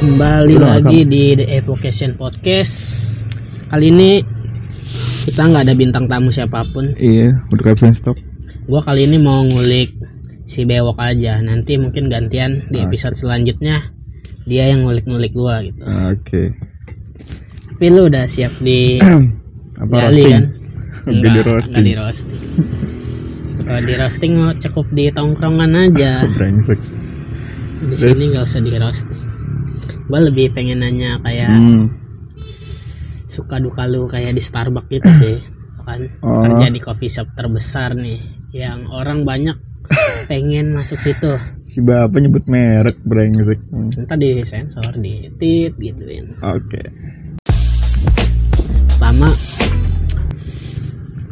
Kembali Udah lagi di The Evocation Podcast. Kali ini kita nggak ada bintang tamu siapa pun. Iya, udah caption stop. Gua kali ini mau ngulik si Bewok aja. Nanti mungkin gantian di episode selanjutnya dia yang ngulik-ngulik gua gitu. Oke. Tapi lu udah siap di Apa gali roasting? kan? Oke, di roasting. enggak di roasting. Kalau di roasting mau cukup di tongkrongan aja. Brengsek. Di sini nggak usah di roasting. Gua lebih pengen nanya kayak Hmm. suka duka lu kayak di Starbucks gitu sih kan Oh. kerja di coffee shop terbesar nih yang orang banyak pengen masuk situ Si bapak nyebut merek brengsek. Entah di sensor di tit gituin Oke. pertama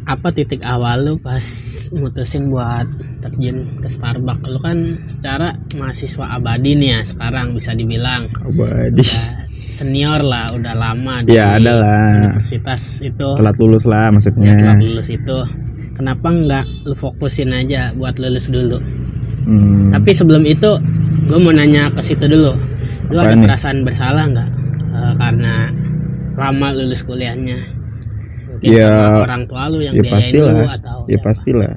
apa titik awal lu pas mutusin buat terjun ke Starbucks lu kan secara mahasiswa abadi nih ya sekarang bisa dibilang Abadi. udah senior lah udah lama di Ya ada lah. universitas itu Telat lulus lah ya maksudnya. telah lulus itu kenapa nggak lu fokusin aja buat lulus dulu Hmm. tapi sebelum itu gue mau nanya ke situ dulu lu ada Apaan nih? perasaan bersalah nggak Eh, karena lama lulus kuliahnya mungkin Ya, orang tua lu yang ya biayain pastilah. lu atau Ya siapa? pastilah.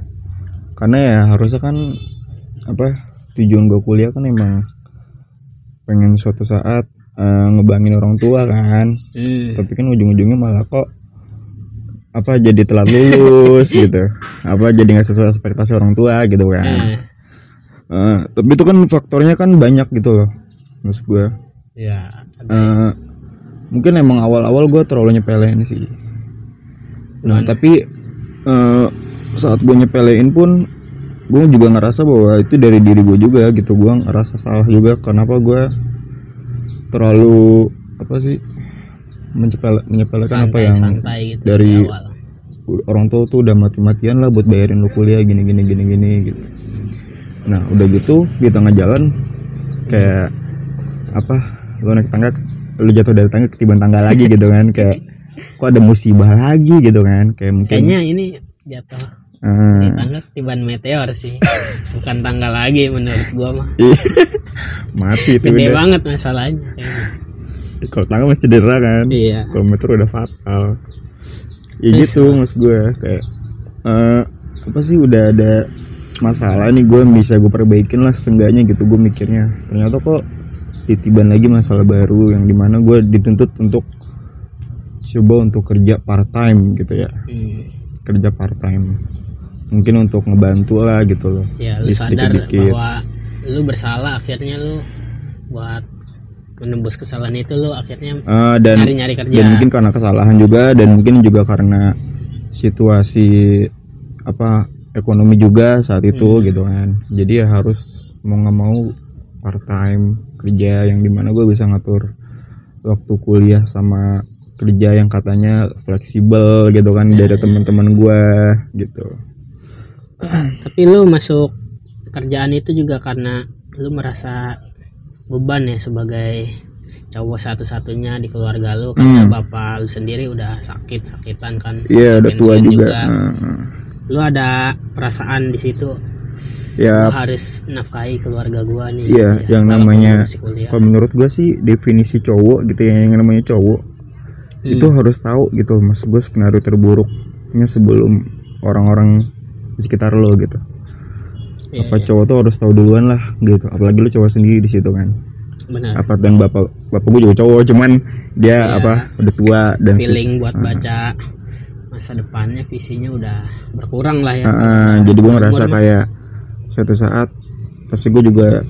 Karena ya harusnya kan apa tujuan gue kuliah kan emang pengen suatu saat eh, ngebangin orang tua kan. Hmm. tapi kan ujung-ujungnya malah kok apa jadi telat lulus gitu apa jadi nggak sesuai ekspektasi orang tua gitu kan Eh, tapi itu kan faktornya kan banyak gitu loh maksud gue ya ada Eh, mungkin emang awal-awal gue terlalu nyepelein sih nah Gimana? tapi eh, saat gue nyepelein pun gue juga ngerasa bahwa itu dari diri gue juga gitu. Gue ngerasa salah juga kenapa gue terlalu apa sih menyepele, menyepelekan apa yang santai-santai gitu dari di awal. orang tua tuh udah mati-matian lah buat bayarin lu kuliah gini gini gini gini gitu. Nah udah gitu di tengah jalan kayak apa lu naik tangga lu jatuh dari tangga ketiban tangga lagi gitu kan. Kayak kok ada musibah lagi gitu kan. Kayak mungkin kayaknya ini jatuh di tangga ketiban meteor sih. Bukan tangga lagi menurut gua mah. Iya. mati itu gede udah. banget masalahnya kalau tangga masih cedera kan? Iya. Kalau meter udah fatal. Ya Terus, gitu maksud gue kayak eh, apa sih udah ada masalah nih gue bisa gue perbaikin lah setengahnya gitu gue mikirnya. Ternyata kok ditiban lagi masalah baru yang di mana gue dituntut untuk coba untuk kerja part time gitu ya. Hmm. kerja part time mungkin untuk ngebantu lah gitu loh ya lu sadar sedikit-dikit. bahwa lu bersalah akhirnya lu buat menembus kesalahan itu lu akhirnya Eh, dan nyari-nyari kerja dan mungkin karena kesalahan juga dan mungkin juga karena situasi apa ekonomi juga saat itu Hmm. gitu kan jadi ya harus mau nggak mau part time kerja yang di mana gue bisa ngatur waktu kuliah sama kerja yang katanya fleksibel gitu kan dari ya. teman-teman gue gitu tapi lu masuk kerjaan itu juga karena lu merasa beban ya sebagai cowok satu-satunya di keluarga lu karena Hmm. bapak lu sendiri udah sakit sakitan kan iya udah tua Pensiun juga, Heeh. lu ada perasaan di situ ya gua harus nafkahi keluarga gua nih Iya, ya, yang namanya- gua kalau menurut gue sih definisi cowok gitu ya yang namanya cowok Hmm. itu harus tahu gitu maksud gue skenario terburuknya sebelum orang-orang sekitar lo gitu. Iya, apa iya, cowok tuh harus tahu duluan lah gitu. Apalagi lo cowok sendiri di situ kan. Benar. Apa dan bapak bapak gue juga cowok cuman dia Iya. apa udah tua dan feeling buat Ah. baca masa depannya visinya udah berkurang lah ya. Ah, ah, jadi gue ngerasa kayak suatu saat pasti gue juga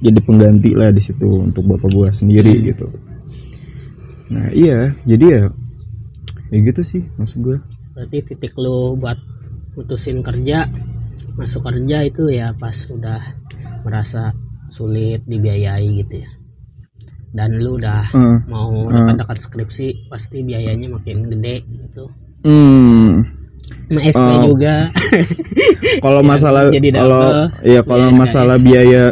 jadi pengganti lah di situ untuk bapak gue sendiri Hmm. gitu. Nah iya jadi ya ya gitu sih maksud gue berarti titik lu buat putusin kerja masuk kerja itu ya pas udah merasa sulit dibiayai gitu ya. Dan lu udah Heeh. mau Ah. dekat-dekat skripsi pasti biayanya makin gede gitu. Hmm, sama SP Oh. juga. Kalau Ya, masalah jadi kalau ya kalau Biaya masalah biaya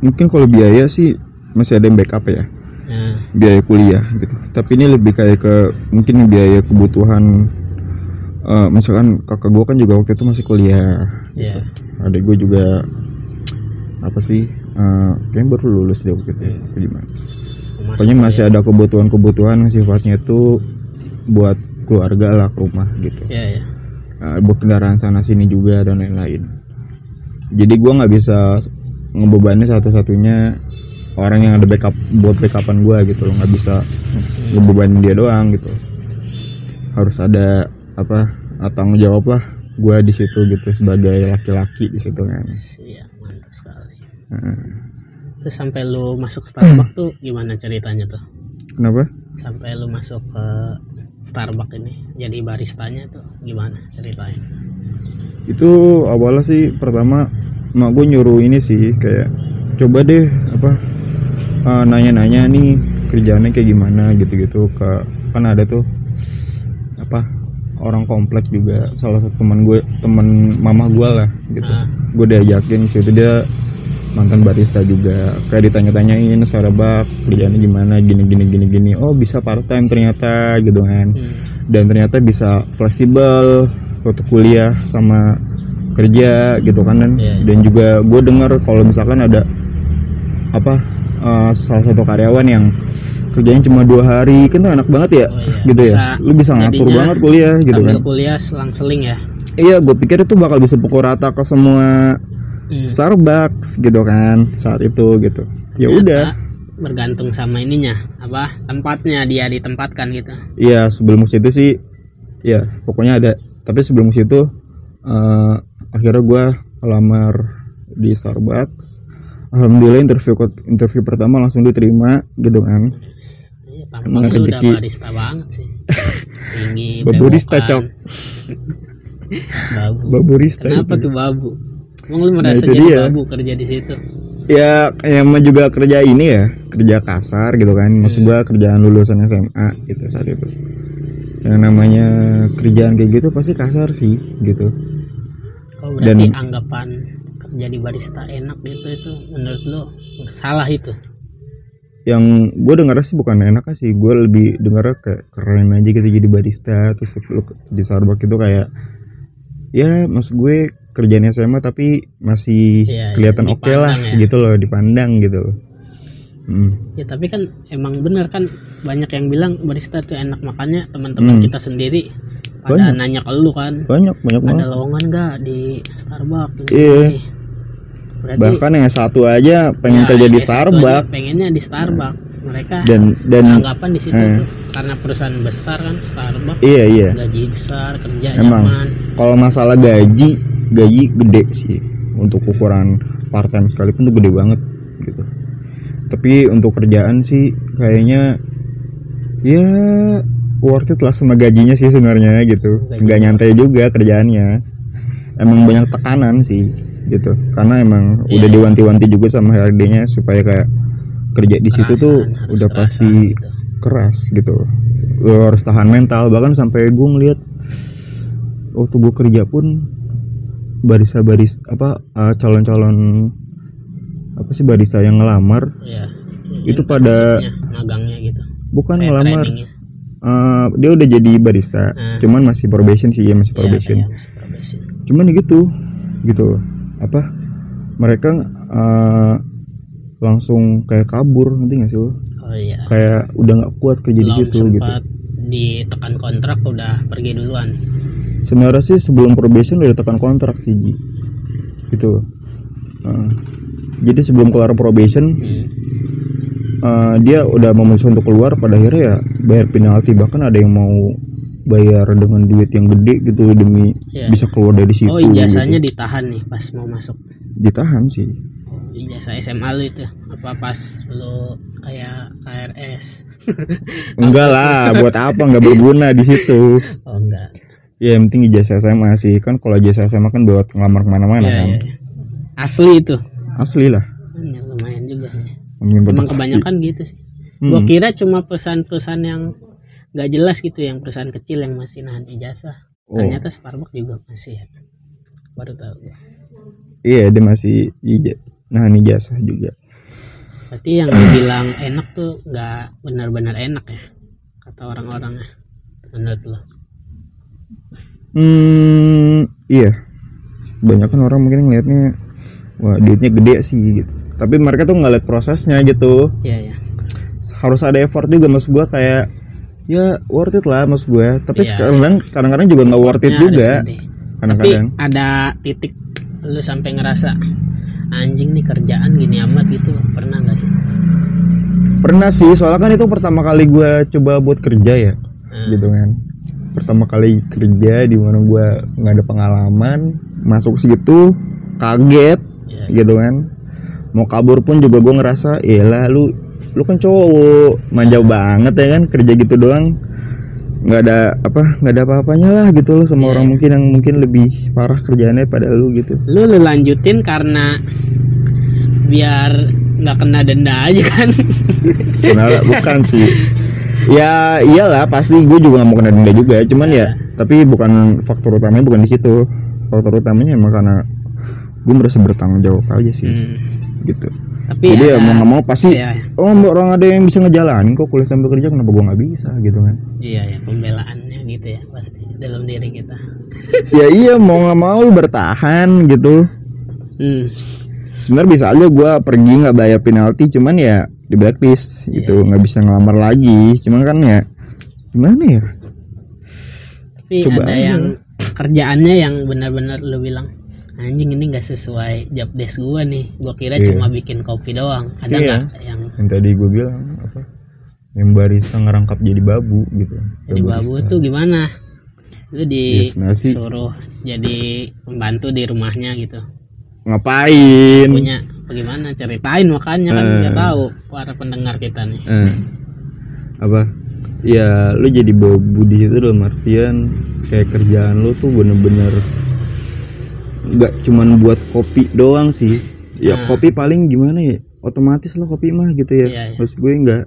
mungkin kalau biaya sih masih ada yang backup ya. Nah, biaya kuliah gitu. Tapi ini lebih kayak ke mungkin biaya kebutuhan eh, misalkan kakak gue kan juga waktu itu masih kuliah ya adik gue juga apa sih eh, kayaknya baru lulus deh waktu itu Hmm. Apa gimana. Pokoknya masih ya. ada kebutuhan-kebutuhan sifatnya itu buat keluarga lah ke rumah gitu. Ya ya Nah, buat kendaraan sana sini juga dan lain-lain. Jadi gua nggak bisa ngebebani satu-satunya orang yang ada backup buat backupan gua gitu loh. Nggak bisa ngebebanin dia doang gitu. Harus ada apa ah, tanggung jawab lah gua di situ gitu sebagai laki-laki di situ kan. Iya mantap sekali. Nah, terus sampai lu masuk Starbucks tuh gimana ceritanya tuh? Kenapa? Sampai lu masuk ke Starbucks ini jadi baristanya tuh gimana ceritanya? Itu awalnya sih pertama mak gue nyuruh ini sih kayak coba deh apa eh, nanya-nanya nih kerjaannya kayak gimana gitu-gitu. Ke kan ada tuh apa orang kompleks juga salah satu teman gue teman mama gue lah gitu Ah. gue diajakin situ dia mantan barista juga kayak ditanya-tanyain Starbucks kerjaannya gimana gini gini gini gini oh bisa part time ternyata gitu kan Hmm. dan ternyata bisa fleksibel waktu kuliah sama kerja gitu kan dan Iya, iya. dan juga gue dengar kalau misalkan ada apa eh, salah satu karyawan yang kerjanya cuma dua hari. Kan tuh enak banget ya Oh, iya. gitu Bisa- ya lu bisa ngatur banget kuliah gitu kan. kuliah selang-seling ya. Iya gue pikir itu bakal bisa pukul rata ke semua Hmm. Starbucks gitu kan saat itu gitu. Ya udah. bergantung sama ininya apa tempatnya dia ditempatkan gitu. Iya sebelum ke situ sih ya pokoknya ada. Tapi sebelum ke situ eh, akhirnya gue lamar di Starbucks Alhamdulillah interview interview pertama langsung diterima gitu kan Iya, Emang udah rezeki. barista banget sih tinggi Baburista. Cok. babu Baburista kenapa itu. tuh babu emang lu merasa itu jadi dia. babu kerja di situ ya mah juga kerja ini ya kerja kasar gitu kan maksud gua kerjaan lulusan SMA gitu saat itu yang namanya kerjaan kayak gitu pasti kasar sih gitu oh berarti Dan- anggapan kerja di barista enak gitu itu menurut lu salah itu yang gue dengar sih bukan enak sih gue lebih dengar kayak keren aja gitu jadi barista terus lu ke- di Starbucks itu kayak ya maksud gue kerjaan SMA tapi masih iya, kelihatan oke lah dipandang ya. gitu loh dipandang gitu loh Hmm. ya tapi kan emang bener kan banyak yang bilang barista tuh enak makanya teman-teman Hmm. kita sendiri pada Banyak. nanya ke lu kan banyak banyak ada banget lowongan gak di Starbucks Iya. ini. Berarti bahkan yang satu aja pengen ya, kerja di Starbucks. pengennya di Starbucks. Mereka dan dan anggapan di situ eh. tuh karena perusahaan besar kan Starbucks. Iya iya. Gaji besar kerja Emang. nyaman. kalau masalah gaji gaji gede sih. Untuk ukuran part time sekalipun tuh gede banget gitu. Tapi untuk kerjaan sih kayaknya ya worth it lah sama gajinya sih sebenarnya gitu. Nggak nyantai juga kerjaannya. Emang banyak tekanan sih gitu karena emang Iya, udah iya. diwanti-wanti juga sama HRD-nya supaya kayak kerja di situ Kerasan, tuh udah pasti gitu. keras gitu lo harus tahan mental bahkan sampai gue ngeliat waktu gue kerja pun barista baris apa uh, calon-calon apa sih barista yang ngelamar Iya. Itu pada- magangnya gitu bukan Kayak ngelamar uh, dia udah jadi barista Hmm. cuman masih probation sih ya masih Iya, probation iya, masih probation. cuman gitu gitu apa mereka uh, langsung kayak kabur nanti nggak sih lo oh iya. Kayak udah nggak kuat kerja di situ gitu. ditekan kontrak udah pergi duluan. Sebenarnya sih sebelum probation udah tekan kontrak sih Ji. gitu. Uh, jadi sebelum keluar probation hmm. uh, dia udah memutuskan untuk keluar pada akhirnya ya bayar penalti. Bahkan ada yang mau bayar dengan duit yang gede gitu demi Iya. bisa keluar dari situ oh ijazahnya gitu. ditahan nih pas mau masuk. Ditahan sih. Ijazah SMA lu itu apa pas lu kayak KRS enggak lah buat apa? Nggak berguna di situ. Oh enggak. Ya yang penting ijazah SMA sih. Kan kalau ijazah SMA kan buat ngelamar ke mana-mana Iya, kan. iya, iya. asli itu. Asli lah. Hmm, ya, lumayan juga sih. Emang emang kebanyakan gitu sih. Hmm. gua kira cuma perusahaan-perusahaan yang nggak jelas gitu yang perusahaan kecil yang masih nahan ijazah Oh. ternyata Starbucks juga masih ya baru tahu gua. iya dia masih ija nah ijazah juga berarti yang dibilang enak tuh nggak benar-benar enak ya kata orang-orangnya menurut lo Hmm, iya. Banyak kan orang mungkin ngelihatnya wah duitnya gede sih gitu. Tapi mereka tuh nggak lihat prosesnya gitu. iya ya harus ada effort juga mas gue kayak ya worth it lah mas gue. Tapi Iya. sekarang kadang-kadang juga nggak worth it ada juga. Kadang-kadang. ada titik lu sampai ngerasa anjing nih kerjaan gini amat gitu. Pernah nggak sih? Pernah sih soalnya kan itu pertama kali gue coba buat kerja ya Hmm. gitu kan. Pertama kali kerja di mana gue nggak ada pengalaman masuk situ kaget Ya, gitu kan. Mau kabur pun juga gue ngerasa lah lu lu kan cowok manja banget ya kan kerja gitu doang. Nggak ada apa nggak ada apa-apanya lah gitu loh sama Iya. orang mungkin yang mungkin lebih parah kerjaannya pada lu gitu. Lu lu lanjutin karena biar nggak kena denda aja kan? Sebenarnya bukan sih. Ya iyalah pasti gue juga nggak mau kena denda juga. Cuman ya tapi bukan faktor utamanya bukan di situ. Faktor utamanya emang karena gue merasa bertanggung jawab aja sih. Hmm. gitu tapi jadi ya ada- mau nggak mau pasti ya, oh mbak orang ada yang bisa ngejalanin kok kuliah sambil kerja kenapa gue nggak bisa gitu kan iya ya pembelaannya gitu ya pasti dalam diri kita ya iya mau nggak mau bertahan gitu hmm. sebenarnya bisa aja gue pergi nggak bayar penalti cuman ya di blacklist gitu Iya. nggak bisa ngelamar lagi cuman kan ya gimana ya tapi Coba ada aja. yang kerjaannya yang benar-benar lu bilang anjing ini nggak sesuai job desk gua nih. Gua kira Iya. cuma bikin kopi doang. Ada Iya. nggak yang yang tadi gue bilang apa? Yang barista ngerangkap jadi babu gitu. Jadi babu Barista. tuh gimana? Lu Ya, sebenarnya sih. disuruh jadi pembantu di rumahnya gitu. Ngapain? Punya bagaimana? Ceritain makanya kan nggak tahu para pendengar kita nih. Eh, apa? Ya lu jadi babu di situ dalam artian kayak kerjaan lu tuh bener-bener nggak cuman buat kopi doang sih. Ya Nah. kopi paling gimana ya? Otomatis lah kopi mah gitu ya. Iya, iya. terus gue nggak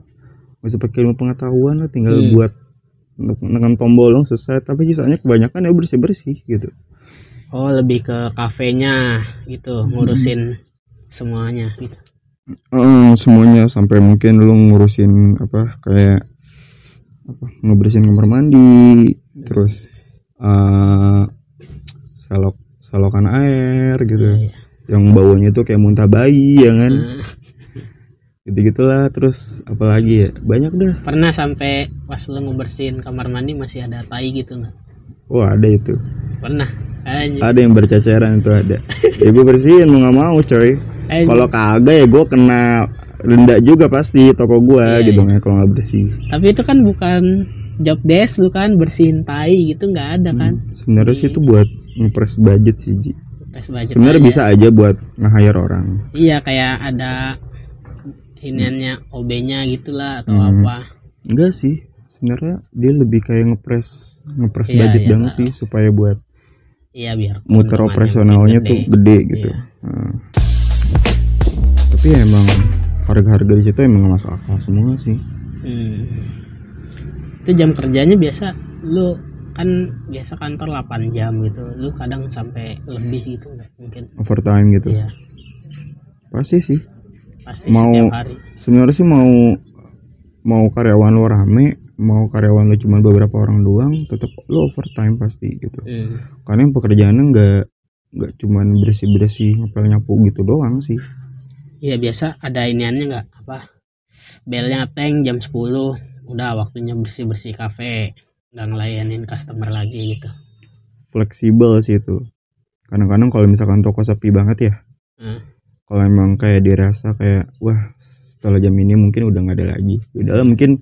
usah pakai ilmu pengetahuan lah tinggal Hmm. buat nekan tombol dong selesai. Tapi sisanya kebanyakan ya bersih bersih gitu. Oh lebih ke kafenya gitu ngurusin semuanya gitu. Eh, semuanya sampai mungkin lu ngurusin apa kayak apa ngebersihin kamar mandi terus eh salok salokan air gitu. Iya. yang baunya tuh kayak muntah bayi ya kan? Nah, gitu gitulah terus apalagi ya? Banyak dah. Pernah sampai pas lu ngebersihin kamar mandi masih ada tai gitu nggak? Wah ada itu. Pernah. Anjing. Ada yang berceceran itu ada. Ya gue bersihin mau nggak mau coy. Kalau kagak ya gue kena denda juga pasti toko gua Iya, gitu iya. kan kalau nggak bersih. Tapi itu kan bukan job desk lu kan bersihin tai gitu nggak ada kan sebenarnya sih itu buat ngepres budget sih Ji. Sebenarnya bisa aja buat nge-hire orang iya kayak ada iniannya OB-nya gitulah atau Hmm. apa enggak sih sebenarnya dia lebih kayak ngepres ngepres Iya, budget iya, banget tahu. sih supaya buat iya biar muter operasionalnya tuh gede gitu Iya. Nah. tapi ya emang harga-harga di situ emang masuk akal semua sih Hmm. Itu jam kerjanya biasa lu kan biasa kantor 8 jam gitu. Lu kadang sampai lebih gitu nggak? Mungkin. overtime gitu? Iya, pasti sih. Pasti Mau- sebenarnya sih mau mau karyawan lo rame mau karyawan lo cuma beberapa orang doang tetap lo overtime pasti gitu. Hmm. karena yang pekerjaannya nggak nggak cuman bersih bersih ngepel nyapu gitu doang sih. Iya biasa ada iniannya nggak? Apa? Belnya teng jam 10 udah waktunya bersih-bersih kafe nggak ngelayanin customer lagi gitu. fleksibel sih itu kadang-kadang kalau misalkan toko sepi banget ya Hmm. kalau emang kayak dirasa kayak wah setelah jam ini mungkin udah nggak ada lagi udah mungkin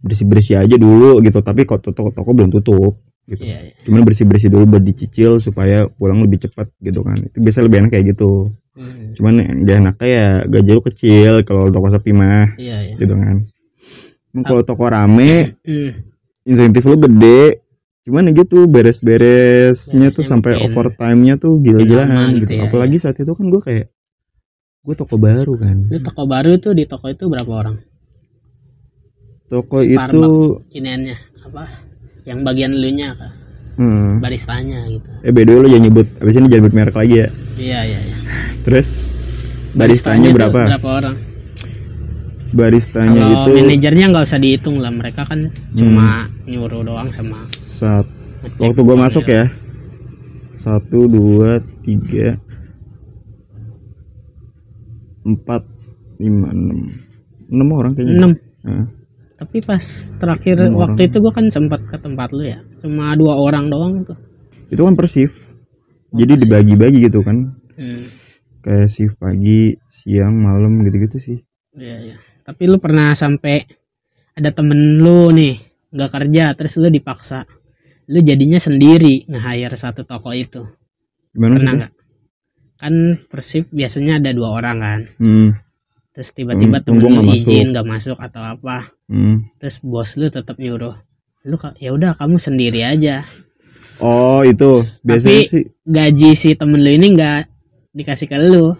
bersih bersih aja dulu gitu tapi kok toko toko belum tutup gitu Iya, iya. cuman bersih bersih dulu buat dicicil supaya pulang lebih cepat gitu kan itu biasa lebih enak kayak gitu Hmm. cuman gak enaknya ya gaji lu kecil kalau toko sepi mah Iya, iya. gitu kan kalau toko rame Hmm. insentif lu gede cuman gitu beres-beresnya tuh sampai overtime-nya tuh gila-gilaan gitu, gitu ya, apalagi saat itu kan gue kayak gue toko baru kan Lu toko baru tuh di toko itu berapa orang? toko Starbucks. itu Iniannya apa? Yang bagian lu nya hmm, baristanya gitu. eh beda lu jangan nyebut abis ini jangan nyebut merek lagi ya Iya, iya, iya. terus baristanya tuh berapa Berapa orang? Baristanya Kalau itu manajernya nggak usah dihitung lah, mereka kan cuma nyuruh doang sama saat waktu gue personil. masuk ya. Satu dua tiga empat lima enam. Enam orang kayaknya. Enam. Heeh. tapi pas terakhir waktu itu gue kan sempat ke tempat lu ya cuma dua orang doang tuh. Itu kan per shift. Oh, jadi dibagi-bagi gitu kan. Hmm. kayak shift pagi siang malam gitu-gitu sih. Iya, iya. Tapi lu pernah sampai ada temen lu nih nggak kerja terus lu dipaksa. Lu jadinya sendiri nge-hire satu toko itu. Gimana pernah nggak? Kan persif biasanya ada dua orang kan. Hmm, terus tiba-tiba Hmm, temen lu izin nggak masuk atau apa. Hmm. terus bos lu tetap nyuruh lu ya udah kamu sendiri aja. Oh itu. Biasanya Tapi- sih gaji si temen lu ini nggak dikasih ke lu.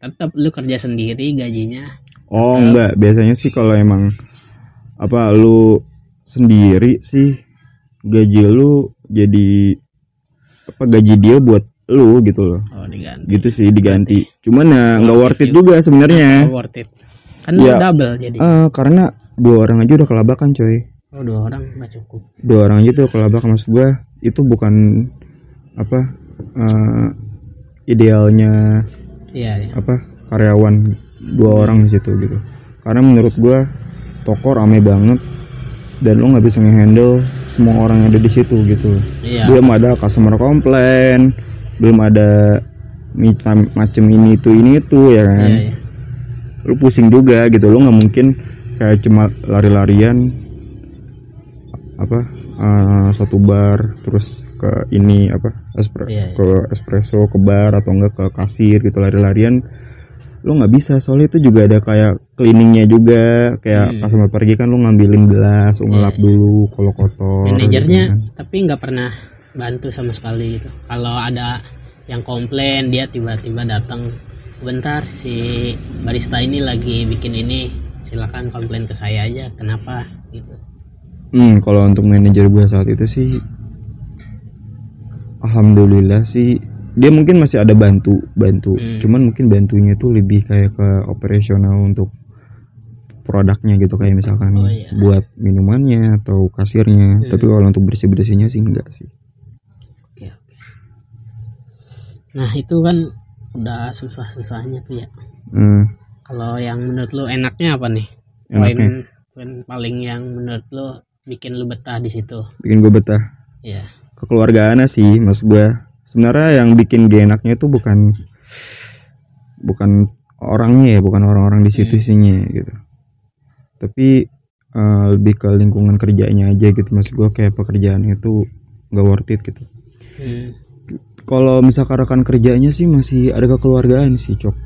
Tetap lu kerja sendiri gajinya oh Halo? enggak. Biasanya sih kalau emang apa lu sendiri sih gaji lu jadi apa gaji dia buat lu gitu loh. Oh diganti. Gitu sih diganti. Cuman ya nggak Worth worth it it juga sebenarnya. Oh, worth it. Kan Iya. double jadi. Eh, karena dua orang aja udah kelabakan coy. Oh dua orang nggak cukup. Dua orang aja tuh kelabakan maksud gua itu bukan apa eh, idealnya iya iya. apa karyawan dua orang di situ gitu. Karena menurut gua toko rame banget dan lo nggak bisa ngehandle semua orang yang ada di situ gitu. Iya belum ada customer komplain belum ada macam macem ini itu ini itu ya kan? Iya iya. Lu pusing juga gitu lu nggak mungkin kayak cuma lari-larian apa eh, satu bar terus ke ini apa espre- Iya, iya. ke espresso ke bar atau enggak ke kasir gitu lari-larian lu nggak bisa soalnya itu juga ada kayak cleaningnya juga kayak Hmm. customer pergi kan lu ngambilin gelas lu ngelap Iya. dulu kalau kotor manajernya gitu kan. tapi nggak pernah bantu sama sekali gitu kalau ada yang komplain dia tiba-tiba datang bentar si barista ini lagi bikin ini silakan komplain ke saya aja kenapa gitu Hmm, kalau untuk manajer gue saat itu sih, alhamdulillah sih dia mungkin masih ada bantu bantu, Hmm. cuman mungkin bantunya tuh lebih kayak ke operasional untuk produknya gitu kayak misalkan Oh, iya. buat minumannya atau kasirnya. Hmm. Tapi kalau untuk bersih bersihnya sih enggak sih. oke oke nah itu kan udah susah-susahnya tuh ya Hmm, kalau yang menurut lu enaknya apa nih poin enaknya poin paling yang menurut lu bikin lu betah di situ bikin gue betah. ya kekeluargaan sih mas gue sebenarnya yang bikin gak enaknya itu bukan bukan orangnya ya bukan orang-orang di situ Hmm. isinya gitu tapi eh, lebih ke lingkungan kerjanya aja gitu mas gue kayak pekerjaan itu nggak worth it gitu hmm. kalau misalkan rekan kerjanya sih masih ada kekeluargaan sih cok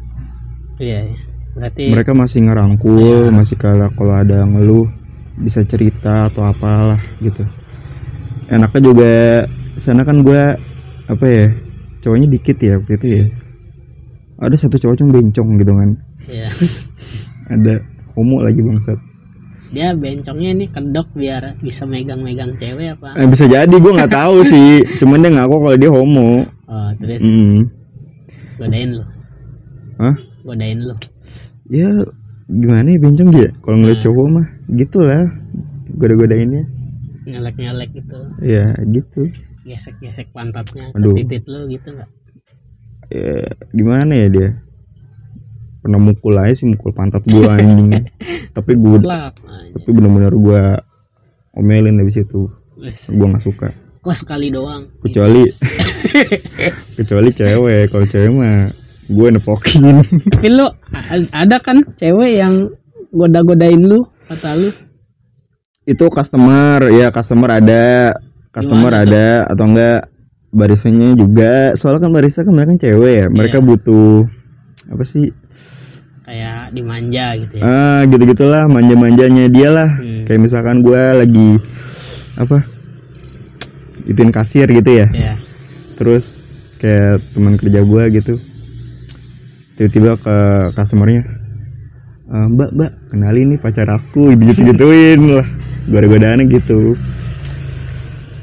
iya iya. berarti mereka masih ngerangkul Iya. masih kalau kalau ada ngeluh bisa cerita atau apalah gitu enaknya juga sana kan gua apa ya cowoknya dikit ya waktu itu ya. Ada satu cowok cuma bencong gitu kan. Iya. ada homo lagi bangsat. Dia bencongnya ini kedok biar bisa megang-megang cewek apa? Eh, bisa jadi gua nggak tahu sih. Cuman dia ngaku kalau dia homo. Oh terus? Hmm. godain lu. Hah? godain lu. Ya gimana ya bencong dia? Kalau ngeliat Hmm. cowok mah gitulah. Goda-godainnya. Nyelek-nyelek gitu. Ya gitu gesek-gesek pantatnya ke Aduh. titit lu gitu nggak? Ya, gimana ya dia? Pernah mukul aja sih mukul pantat gua anjing. Tapi gua Plak. tapi bener-bener gua omelin habis itu. Wes, gua nggak suka. Kok sekali doang? Kecuali kecuali cewek. Kalau cewek mah gue nepokin. Tapi lu a- ada kan cewek yang goda-godain lu kata lu? Itu customer ya customer ada customer Gimana tuh? ada atau enggak? Barisanya juga. Soalnya kan barista kan mereka kan cewek ya. Mereka Iya. butuh apa sih? Kayak dimanja gitu ya? Ah gitu gitulah manja manjanya dia lah Hmm. kayak misalkan gue lagi apa ituin kasir gitu ya. Ya terus kayak teman kerja gue gitu. Tiba-tiba ke customernya "Eh, mbak mbak kenalin nih pacar aku gitu gituin lah goda-godaannya gitu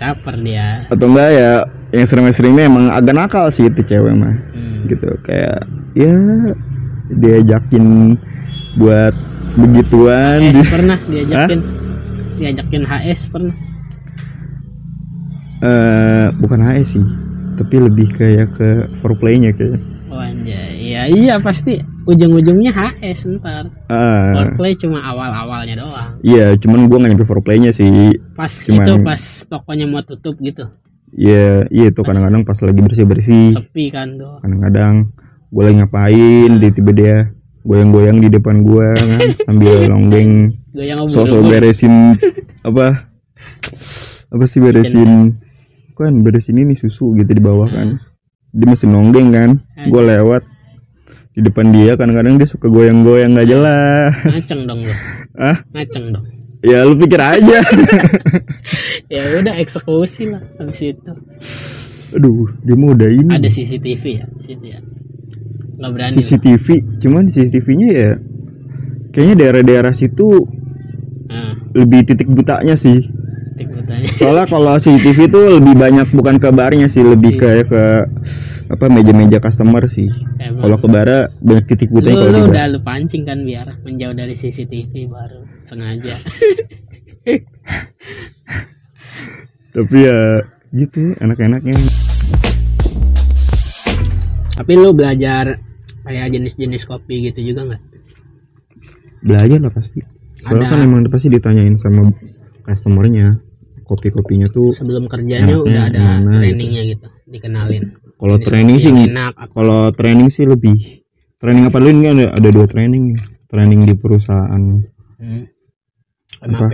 caper dia. Atau enggak ya yang sering-seringnya emang agak nakal sih itu cewek mah. Hmm. gitu kayak ya diajakin buat begituan. HS pernah diajakin? Diajakin HS pernah? Eh, bukan HS sih tapi lebih kayak ke foreplaynya kayak. Oh anjay. Iya iya pasti ujung-ujungnya HS ntar. Ah, foreplay cuma awal-awalnya doang. Iya cuman gua nggak nyampe foreplaynya sih. Pas Cuman- itu pas tokonya mau tutup gitu. Iya, iya itu kadang-kadang pas lagi bersih-bersih, sepi kan tuh kadang-kadang gue lagi ngapain, di tiba dia goyang-goyang di depan gua kan, sambil longgeng, gue sosok beresin apa, apa sih beresin, kan beresin ini susu gitu di bawah kan, dia masih nonggeng kan, gue lewat di depan dia, kadang-kadang dia suka goyang-goyang nggak jelas, ngaceng dong lu. Ah, ngaceng dong. Ya lu pikir aja, ya udah eksekusi lah habis itu. Aduh, dia mau udah ini. ada CCTV ya? Situ ya nggak berani lah. CCTV cuman CCTV-nya ya kayaknya daerah-daerah situ nah, lebih titik butanya sih soalnya kalau CCTV itu lebih banyak bukan ke barnya sih lebih kayak ke apa meja-meja customer sih. Kalau ke bara banyak titik butanya kalau lu bar udah lu pancing kan biar menjauh dari CCTV baru sengaja. Tapi ya gitu enak-enaknya. Tapi lu belajar kayak jenis-jenis kopi gitu juga nggak? Belajar lah pasti. Soalnya Ada. kan emang pasti ditanyain sama customernya kopi-kopinya tuh sebelum kerjanya Enaknya udah ada gimana gitu. trainingnya gitu dikenalin kalau training sih enak kalau training sih lebih training apa dulu ini ada, ada dua training nih training di perusahaan hmm. Apa?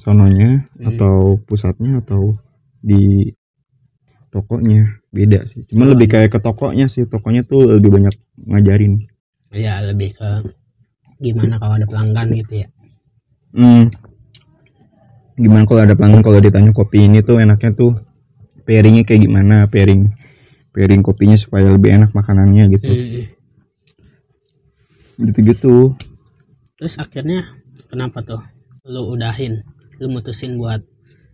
Sononya Hmm. atau pusatnya atau di tokonya beda sih cuma Oh, lebih kayak ke tokonya sih tokonya tuh lebih banyak ngajarin ya lebih ke gimana kalau ada pelanggan gitu ya hmm. Gimana kalau ada pelanggan kalau ditanya kopi ini tuh enaknya tuh pairingnya kayak gimana pairing pairing kopinya supaya lebih enak makanannya gitu. Hmm. gitu-gitu. Terus akhirnya kenapa tuh lu udahin lu mutusin buat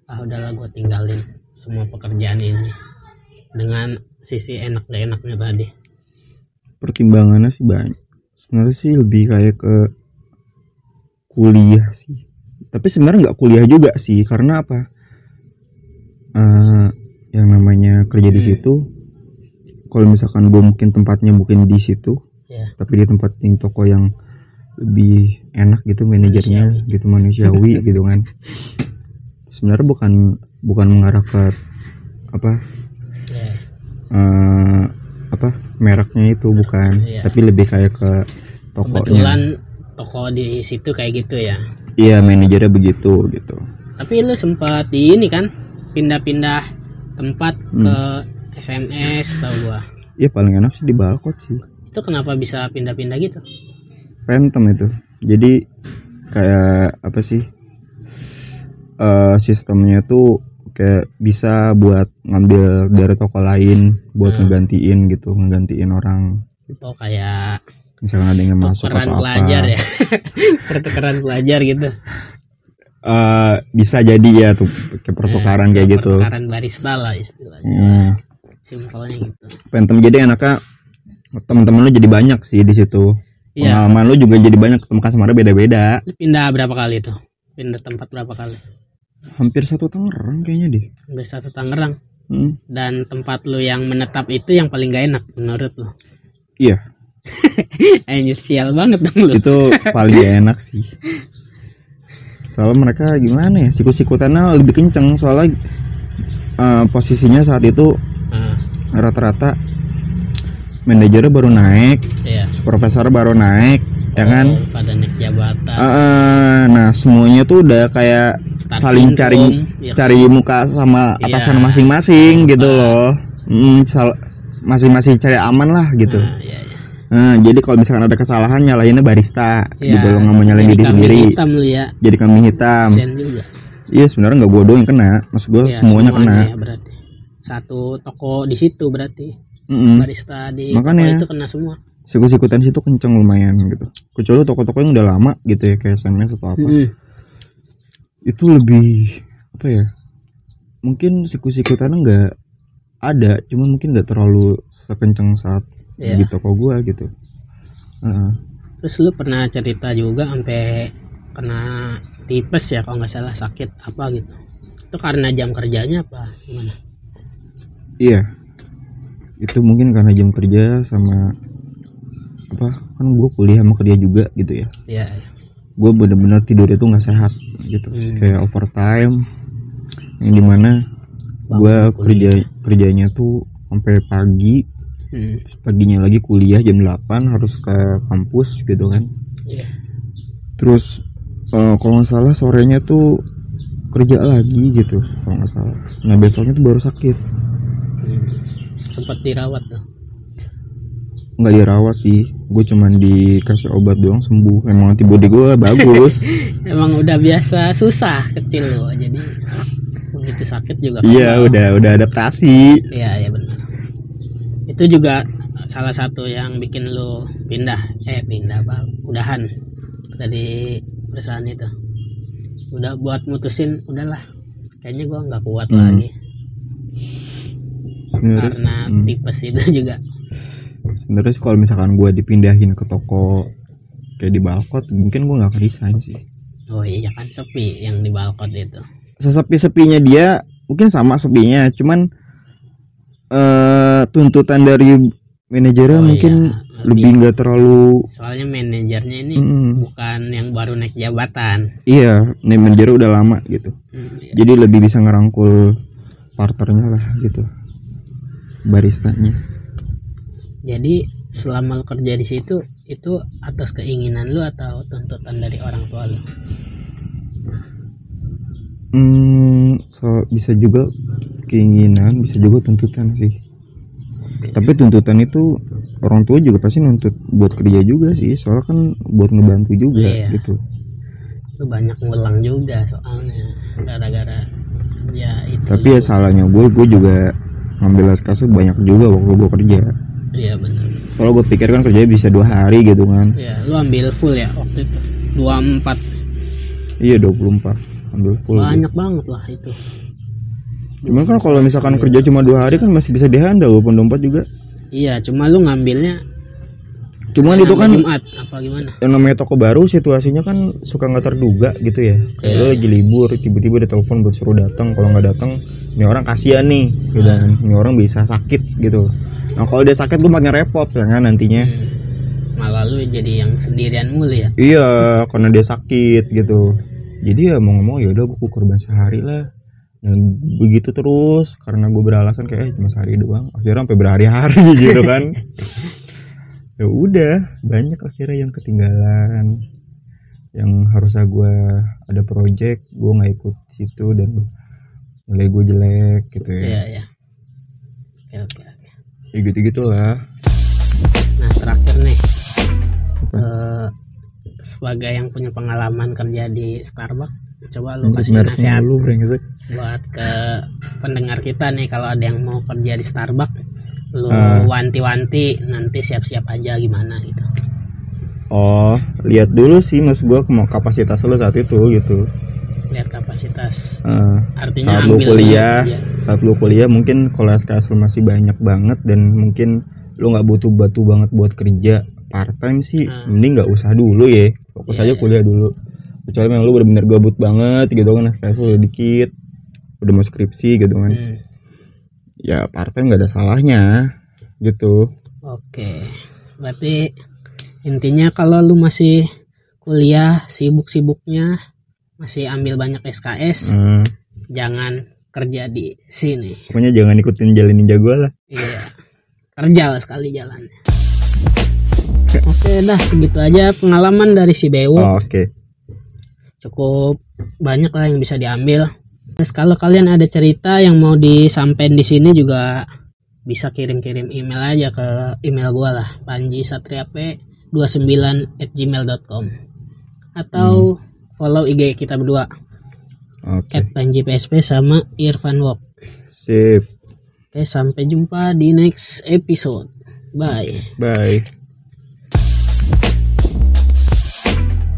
ah udahlah gua tinggalin semua pekerjaan ini dengan sisi enak gak enaknya tadi? Pertimbangannya sih banyak. Sebenarnya sih lebih kayak ke kuliah sih tapi sebenarnya nggak kuliah juga sih karena apa? Eh, yang namanya kerja di Hmm. situ kalau misalkan gue mungkin tempatnya bukan di situ ya. tapi dia tempatin toko yang lebih enak gitu manajernya gitu manusiawi gitu kan. Sebenarnya bukan bukan mengarah ke apa? Ya. Eh apa? Mereknya itu bukan Iya. tapi lebih kayak ke tokonya. Kebetulan toko di situ kayak gitu ya? Iya manajernya begitu gitu. Tapi lu sempat di ini kan pindah-pindah tempat Hmm. ke SMS tau gua. Iya paling enak sih di balkot sih. Itu kenapa bisa pindah-pindah gitu? Phantom itu. Jadi kayak apa sih eh sistemnya tuh kayak bisa buat ngambil dari toko lain buat Hmm. ngegantiin gitu ngegantiin orang. Oh kayak misalkan ada yang masuk pertukaran atau pelajar apa ya. Pertukaran pelajar gitu. Eh, bisa jadi ya tuh kayak pertukaran Ya, kayak gitu. pertukaran barista lah istilahnya. Hmm. simpelnya gitu. Phantom jadi enaknya teman-teman lu jadi banyak sih di situ. Iya. Pengalaman lu juga jadi banyak ketemu customer beda-beda. Pindah berapa kali tuh? Pindah tempat berapa kali? Hampir satu Tangerang kayaknya deh. Hampir satu Tangerang. Hmm. dan tempat lu yang menetap itu yang paling gak enak menurut lu? Iya Anjir sial banget dong lu. Itu paling gak enak sih. Soalnya mereka gimana ya sikut-sikutannya lebih kenceng. Soalnya eh, posisinya saat itu Ah, rata-rata manajernya baru naik iya. supervisor baru naik ya kan? Oh, pada naik jabatan. Ah, ah, nah semuanya tuh udah kayak Start saling syndrome, cari ya kan? cari muka sama Iya. atasan masing-masing gitu Ah. loh. Mm, sal- masing-masing cari aman lah gitu. Ah, iya, iya. Nah, jadi kalau misalkan ada kesalahan nyalainnya barista loh nggak mau nyalain diri sendiri. hitam lu ya. Jadi kambing hitam. Sen juga. Iya sebenarnya nggak gue doang yang kena. Maksud gue Iya, semuanya, kena. ya berarti. Satu toko di situ berarti. Mm-mm. barista di Makanya. toko itu kena semua. sikut-sikutan situ kenceng lumayan gitu. Kecuali toko-toko yang udah lama gitu ya kayak SMS atau apa. Mm-mm. itu lebih apa ya mungkin sikut-sikutannya nggak ada cuman mungkin nggak terlalu sekenceng saat Iya. di toko gua gitu. Heeh. terus lu pernah cerita juga sampai kena tipes ya kalau nggak salah sakit apa gitu. Itu karena jam kerjanya apa? Gimana? Iya. Itu mungkin karena jam kerja sama apa? Kan gue kuliah sama kerja juga gitu ya. Ya gue bener-bener tidur itu nggak sehat gitu. Hmm. kayak overtime yang di mana gue kerja kerjanya tuh sampai pagi Hmm, paginya lagi kuliah jam 8 harus ke kampus gitu kan. Iya. terus eh, kalau nggak salah sorenya tuh kerja lagi gitu kalau nggak salah. Nah besoknya tuh baru sakit. Hmm. sempat dirawat tuh? Nggak dirawat sih. Gue cuman dikasih obat doang sembuh. Emang antibody gue bagus. Emang udah biasa susah kecil loh jadi begitu sakit juga iya udah udah adaptasi. Iya iya benar itu juga salah satu yang bikin lu pindah. Eh pindah apa udahan dari perusahaan itu. Udah buat mutusin udahlah. Kayaknya gua nggak kuat Hmm. lagi. Sebenarnya karena hmm, tipes itu juga. Sebenarnya sih kalau misalkan gue dipindahin ke toko kayak di balkot mungkin gue nggak resign sih. Oh iya kan sepi yang di balkon itu. Sesepi-sepinya dia mungkin sama sepinya. Cuman eh tuntutan dari manajernya Oh, mungkin iya, lebih nggak terlalu soalnya manajernya ini Mm, bukan yang baru naik jabatan. Iya nih manajer udah lama gitu. Hmm, iya. jadi lebih bisa ngerangkul partnernya lah gitu. Baristanya. Jadi selama lu kerja di situ itu atas keinginan lu atau tuntutan dari orang tua lu? Hmm so bisa juga keinginan bisa juga tuntutan sih tapi tuntutan itu orang tua juga pasti nuntut buat kerja juga sih soalnya kan buat ngebantu juga Iya. gitu. Lu banyak ngulang juga soalnya gara-gara kerja itu tapi ya salahnya gue gue juga ngambil SKS banyak juga waktu gue kerja. Iya benar. Kalau gue pikir kan kerjanya bisa dua hari gitu kan. Ya lu ambil full ya waktu itu? 24 iya 24 ambil full banyak banget lah itu cuman kan kalau misalkan kerja cuma dua hari kan masih bisa dihandle walaupun 24 juga. Iya cuma lu ngambilnya cuman itu kan Jumat apa gimana? yang namanya toko baru situasinya kan suka nggak terduga gitu ya. Kayak Iya. lo lagi libur tiba-tiba ada telepon buat suruh datang kalau nggak datang ini orang kasihan nih gitu Iya. kan ini orang bisa sakit gitu. Nah kalau dia sakit gue makin repot ya kan nantinya. Hmm. malah lu jadi yang sendirian mulu ya? Iya karena dia sakit gitu. Jadi ya mau ngomong ya udah gue korban sehari lah dan begitu terus karena gue beralasan kayak eh, cuma sehari doang. Akhirnya sampai berhari-hari gitu kan. Ya udah banyak akhirnya yang ketinggalan. Yang harusnya gue ada project gue nggak ikut situ dan nilai gue jelek gitu ya. Iya iya. Oke oke oke. Ya gitu gitulah nah terakhir nih. Apa? eh, sebagai yang punya pengalaman kerja di Starbucks coba lu kasih nasihat. lu brengsek buat ke pendengar kita nih kalau ada yang mau kerja di Starbucks lu Ah. wanti-wanti nanti siap-siap aja gimana gitu oh lihat dulu sih mas gue mau kapasitas lu saat itu gitu lihat kapasitas Eh, artinya saat lu ambil kuliah aja. saat lu kuliah mungkin kalau SKS lu masih banyak banget dan mungkin lu nggak butuh batu banget buat kerja part time sih Hmm. mending nggak usah dulu ya fokus Iya, aja iya. kuliah dulu kecuali memang lu bener-bener gabut banget gitu kan SKS lu dikit udah mau skripsi gitu kan Hmm, ya part time nggak ada salahnya gitu oke berarti intinya kalau lu masih kuliah sibuk-sibuknya masih ambil banyak SKS Hmm, jangan kerja di sini pokoknya jangan ikutin jalan ninja gue lah Iya. Kerja lah sekali jalan. Oke dah segitu aja pengalaman dari si Bewo. Oh, oke Cukup banyak lah yang bisa diambil. Terus kalau kalian ada cerita yang mau disampaikan di sini juga bisa kirim-kirim email aja ke email gua lah panji satriap 29 at gmail.com atau follow IG kita berdua oke. at panji psp sama Irfan Wok sip. Oke sampai jumpa di next episode. Bye. Bye